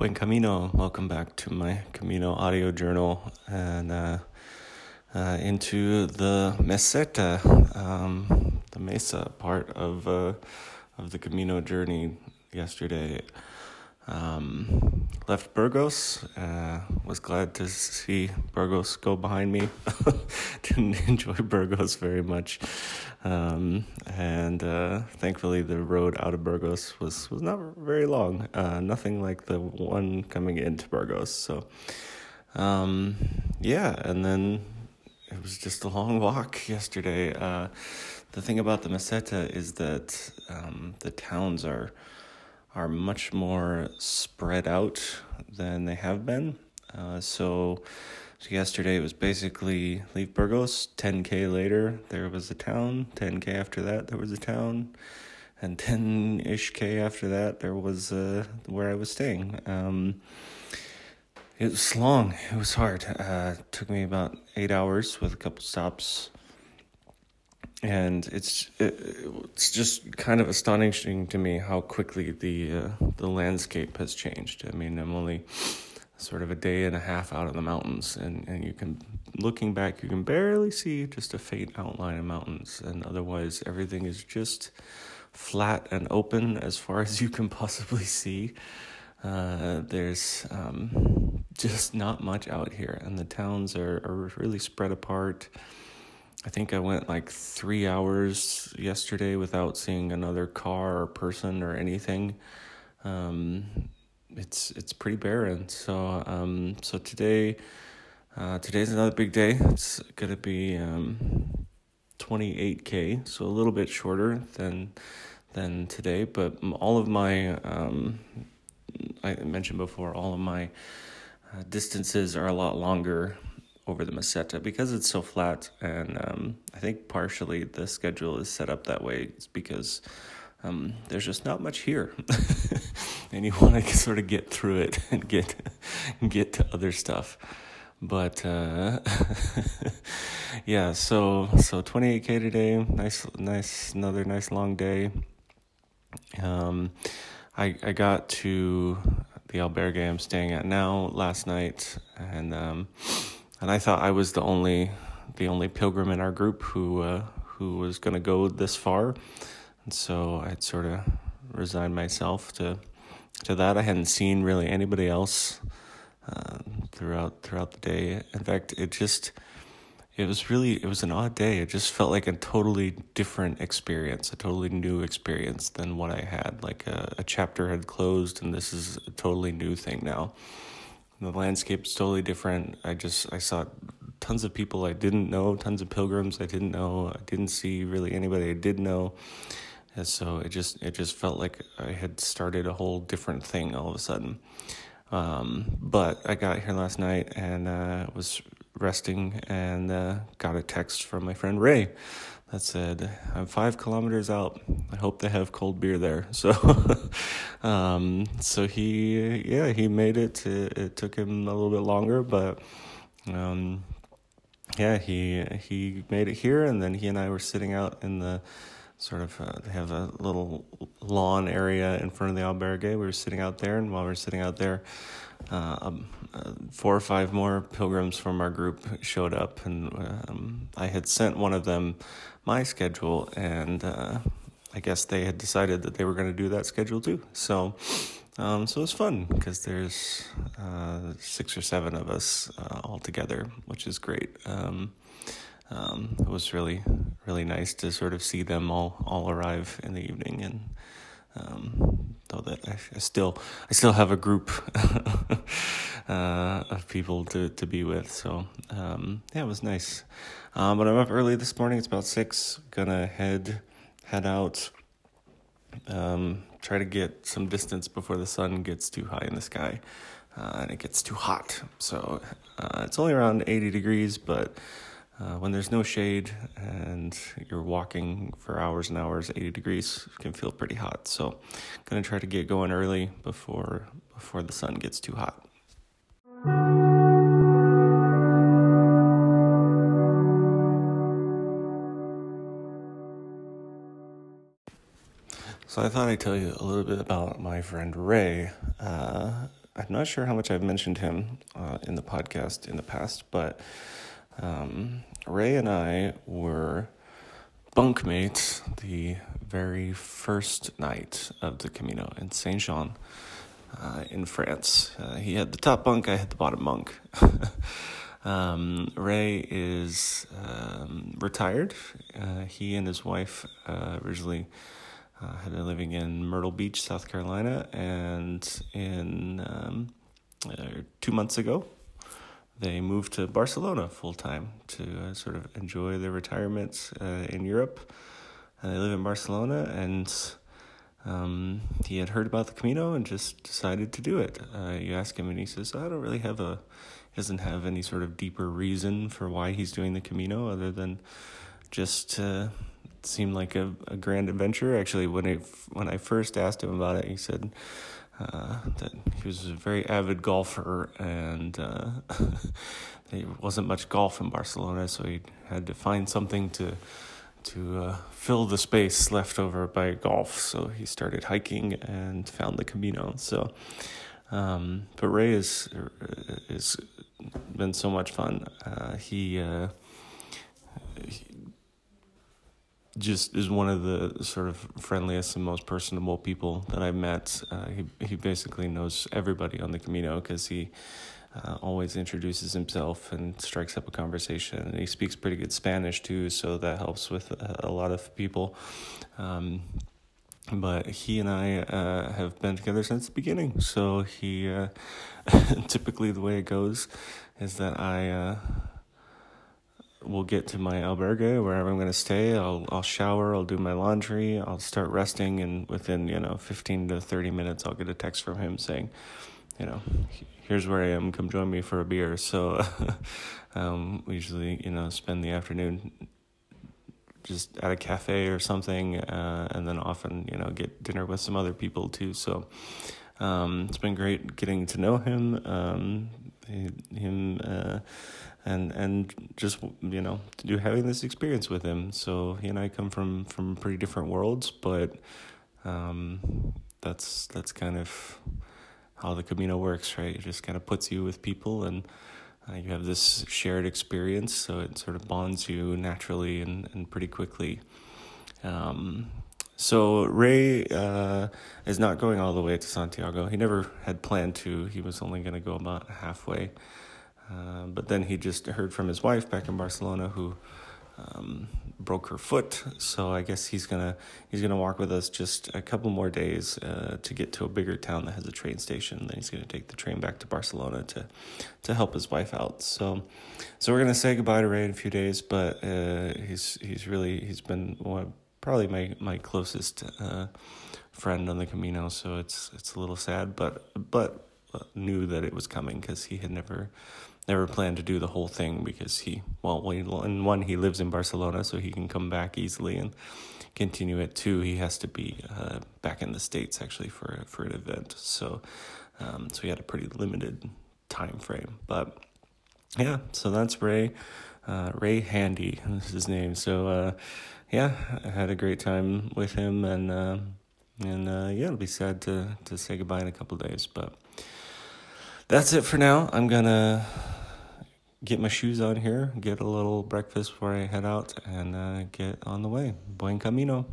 Buen Camino. Welcome back to my Camino audio journal and uh, uh, into the Meseta, um, the Mesa part of uh, of the Camino journey yesterday. Um, left Burgos. Uh, was glad to see Burgos go behind me. Didn't enjoy Burgos very much, um, and uh, thankfully the road out of Burgos was was not very long. Uh, nothing like the one coming into Burgos. So, um, yeah, and then it was just a long walk yesterday. Uh, the thing about the Meseta is that um, the towns are are much more spread out than they have been. Uh, so, so yesterday it was basically leave Burgos. 10k later there was a town. 10k after that there was a town, and 10 ish k after that there was uh, where I was staying. Um, it was long. It was hard. Uh, it took me about eight hours with a couple stops and it's it's just kind of astonishing to me how quickly the uh, the landscape has changed. I mean, I'm only sort of a day and a half out of the mountains, and, and you can looking back, you can barely see just a faint outline of mountains, and otherwise everything is just flat and open as far as you can possibly see. Uh, there's um, just not much out here, and the towns are, are really spread apart. I think I went like three hours yesterday without seeing another car or person or anything. Um, it's it's pretty barren. So um, so today, uh, today's another big day. It's gonna be um, 28k, so a little bit shorter than than today. But all of my um, I mentioned before, all of my uh, distances are a lot longer over the Meseta because it's so flat. And um, I think partially the schedule is set up that way. It's because um, there's just not much here, and you want to sort of get through it and get get to other stuff. But uh, yeah, so so 28k today. Nice, nice, another nice long day. Um, I I got to the albergue I'm staying at now last night, and um, and I thought I was the only the only pilgrim in our group who uh, who was going to go this far, and so I'd sort of resigned myself to to that. I hadn't seen really anybody else uh, throughout throughout the day. In fact, it just it was really it was an odd day. It just felt like a totally different experience, a totally new experience than what I had. Like a, a chapter had closed, and this is a totally new thing now the landscape's totally different. I just I saw tons of people I didn't know, tons of pilgrims I didn't know. I didn't see really anybody I did know. And so it just it just felt like I had started a whole different thing all of a sudden. Um, but I got here last night and uh, was resting and uh, got a text from my friend Ray that said, I'm five kilometers out. I hope they have cold beer there. So, um, so he, yeah, he made it. it. It took him a little bit longer, but, um, yeah, he, he made it here. And then he and I were sitting out in the sort of, uh, they have a little lawn area in front of the albergue. We were sitting out there. And while we were sitting out there, uh, um, uh, four or five more pilgrims from our group showed up, and um, I had sent one of them my schedule, and uh, I guess they had decided that they were going to do that schedule too. So, um, so it was fun because there's uh, six or seven of us uh, all together, which is great. Um, it was really, really nice to sort of see them all all arrive in the evening, and um, though that I, I, still I still have a group uh, of people to to be with. So um, yeah, it was nice. Um, but I'm up early this morning. It's about six. Gonna head head out. Um, try to get some distance before the sun gets too high in the sky uh, and it gets too hot. So uh, it's only around 80 degrees, but uh, when there's no shade and you're walking for hours and hours, 80 degrees can feel pretty hot. So, gonna try to get going early before before the sun gets too hot. So I thought I'd tell you a little bit about my friend Ray. Uh, I'm not sure how much I've mentioned him uh, in the podcast in the past, but um, Ray and I were bunkmates the very first night of the Camino in Saint Jean uh, in France. Uh, he had the top bunk, I had the bottom bunk. um, Ray is um, retired. Uh, he and his wife uh, originally uh, had been living in Myrtle Beach, South Carolina, and in um, uh, two months ago, they moved to Barcelona full time to uh, sort of enjoy their retirement uh, in Europe. And they live in Barcelona, and um, he had heard about the Camino and just decided to do it. Uh, you ask him, and he says, "I don't really have a." He doesn't have any sort of deeper reason for why he's doing the Camino other than just uh, seemed like a, a grand adventure. Actually, when I when I first asked him about it, he said uh, that he was a very avid golfer and uh, there wasn't much golf in Barcelona, so he had to find something to to uh, fill the space left over by golf. So he started hiking and found the Camino. So, um, but Ray is is been so much fun. Uh, he, uh, he just is one of the sort of friendliest and most personable people that I've met. Uh, he he basically knows everybody on the Camino because he uh, always introduces himself and strikes up a conversation. And he speaks pretty good Spanish too, so that helps with a, a lot of people. Um, but he and I uh, have been together since the beginning. So he uh, typically the way it goes is that I we'll get to my albergue wherever I'm going to stay. I'll I'll shower, I'll do my laundry, I'll start resting, and within you know 15 to 30 minutes, I'll get a text from him saying, you know, here's where I am. Come join me for a beer. So um, we usually you know spend the afternoon just at a cafe or something, uh, and then often you know get dinner with some other people too. So. Um, it's been great getting to know him. Um, him uh, and and just you know to do having this experience with him. So he and I come from from pretty different worlds, but um, that's that's kind of how the Camino works, right? It just kind of puts you with people and. Uh, you have this shared experience, so it sort of bonds you naturally and, and pretty quickly. Um, so Ray uh, is not going all the way to Santiago. He never had planned to. He was only going to go about halfway. Uh, but then he just heard from his wife back in Barcelona who um, broke her foot. So I guess he's gonna he's gonna walk with us just a couple more days uh, to get to a bigger town that has a train station. Then he's gonna take the train back to Barcelona to to help his wife out. So so we're gonna say goodbye to Ray in a few days. But uh, he's he's really he's been one, probably my my closest uh, friend on the Camino. So it's it's a little sad, but but knew that it was coming because he had never never planned to do the whole thing because he, well, in one, he lives in Barcelona, so he can come back easily and continue it. Two, he has to be uh, back in the States actually for, for an event. So, um, so he had a pretty limited time frame. But yeah, so that's Ray. Uh, Ray Handy is his name. So, uh, yeah, I had a great time with him, and uh, and uh, yeah, it'll be sad to to say goodbye in a couple days, but that's it for now. I'm gonna get my shoes on here, get a little breakfast before I head out, and uh, get on the way. Buen camino.